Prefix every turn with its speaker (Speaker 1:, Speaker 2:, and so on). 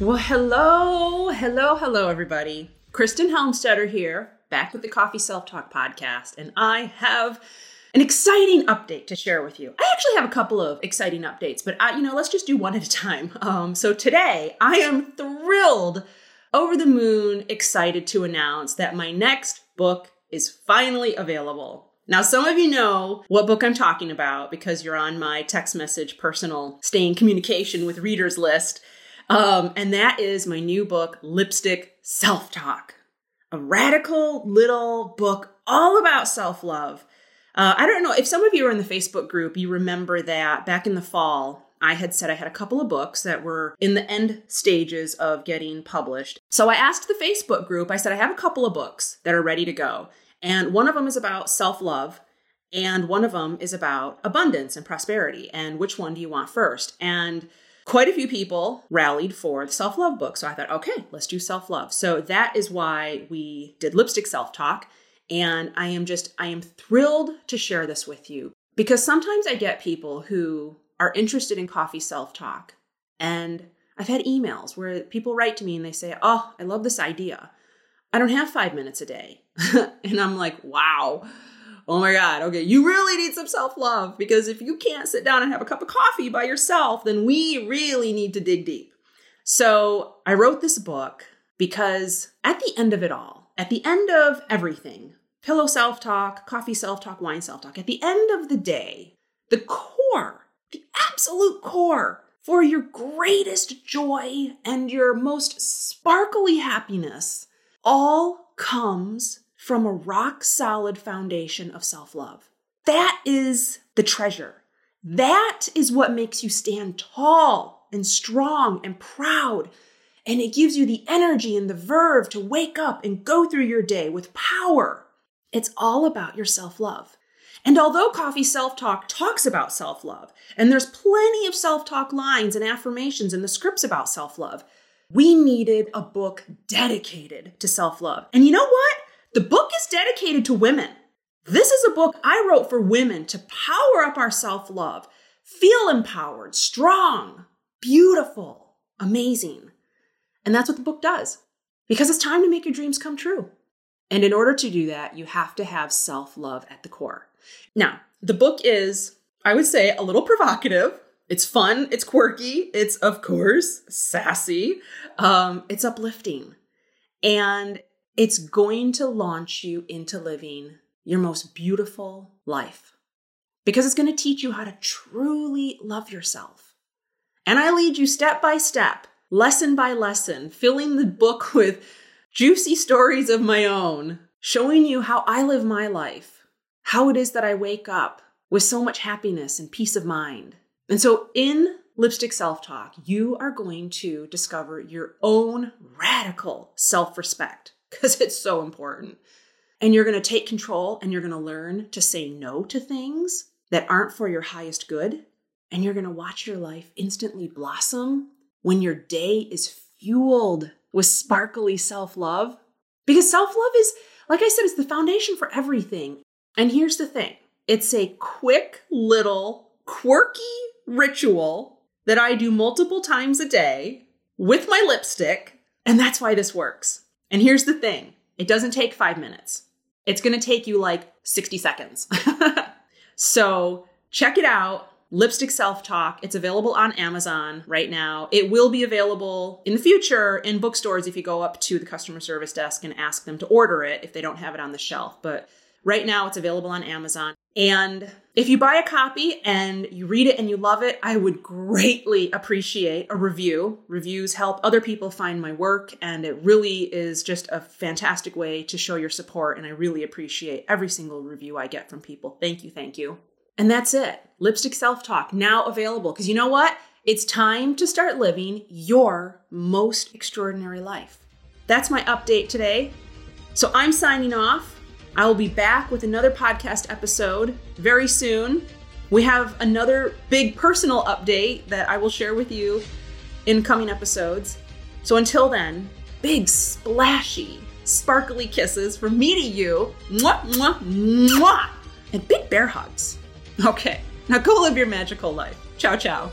Speaker 1: Well, hello, hello, hello, everybody. Kristen Helmstetter here, back with the Coffee Self Talk podcast, and I have an exciting update to share with you. I actually have a couple of exciting updates, but I, you know, let's just do one at a time. Um, so today, I am thrilled, over the moon, excited to announce that my next book is finally available. Now, some of you know what book I'm talking about because you're on my text message personal stay in communication with readers list. Um, and that is my new book, Lipstick Self Talk, a radical little book all about self love. Uh, I don't know if some of you are in the Facebook group, you remember that back in the fall, I had said I had a couple of books that were in the end stages of getting published. So I asked the Facebook group, I said, I have a couple of books that are ready to go. And one of them is about self love, and one of them is about abundance and prosperity. And which one do you want first? And quite a few people rallied for the self love book. So I thought, okay, let's do self love. So that is why we did Lipstick Self Talk. And I am just, I am thrilled to share this with you because sometimes I get people who are interested in coffee self talk. And I've had emails where people write to me and they say, Oh, I love this idea. I don't have five minutes a day. and I'm like, wow. Oh my God. Okay. You really need some self love because if you can't sit down and have a cup of coffee by yourself, then we really need to dig deep. So I wrote this book because at the end of it all, at the end of everything, pillow self talk, coffee self talk, wine self talk, at the end of the day, the core, the absolute core for your greatest joy and your most sparkly happiness all comes from a rock solid foundation of self love. That is the treasure. That is what makes you stand tall and strong and proud. And it gives you the energy and the verve to wake up and go through your day with power. It's all about your self love. And although Coffee Self Talk talks about self love, and there's plenty of self talk lines and affirmations in the scripts about self love, we needed a book dedicated to self love. And you know what? The book is dedicated to women. This is a book I wrote for women to power up our self love, feel empowered, strong, beautiful, amazing. And that's what the book does. Because it's time to make your dreams come true. And in order to do that, you have to have self love at the core. Now, the book is, I would say, a little provocative. It's fun, it's quirky, it's, of course, sassy, um, it's uplifting. And it's going to launch you into living your most beautiful life because it's going to teach you how to truly love yourself. And I lead you step by step, lesson by lesson, filling the book with juicy stories of my own, showing you how I live my life, how it is that I wake up with so much happiness and peace of mind. And so in Lipstick Self Talk, you are going to discover your own radical self respect because it's so important. And you're going to take control and you're going to learn to say no to things that aren't for your highest good. And you're going to watch your life instantly blossom when your day is fueled with sparkly self love. Because self love is, like I said, it's the foundation for everything. And here's the thing it's a quick little quirky ritual that I do multiple times a day with my lipstick. And that's why this works. And here's the thing it doesn't take five minutes, it's to take you like 60 seconds. so check it out. Lipstick Self Talk. It's available on Amazon right now. It will be available in the future in bookstores if you go up to the customer service desk and ask them to order it if they don't have it on the shelf. But right now it's available on Amazon. And if you buy a copy and you read it and you love it, I would greatly appreciate a review. Reviews help other people find my work, and it really is just a fantastic way to show your support. And I really appreciate every single review I get from people. Thank you, thank you. And that's it. Lipstick Self Talk now available. Because you know what? It's time to start living your most extraordinary life. That's my update today. So I'm signing off. I will be back with another podcast episode very soon. We have another big personal update that I will share with you in coming episodes. So until then, big splashy, sparkly kisses from me to you. Mwah, mwah, mwah. And big bear hugs. Okay, now go live your magical life. Ciao, ciao.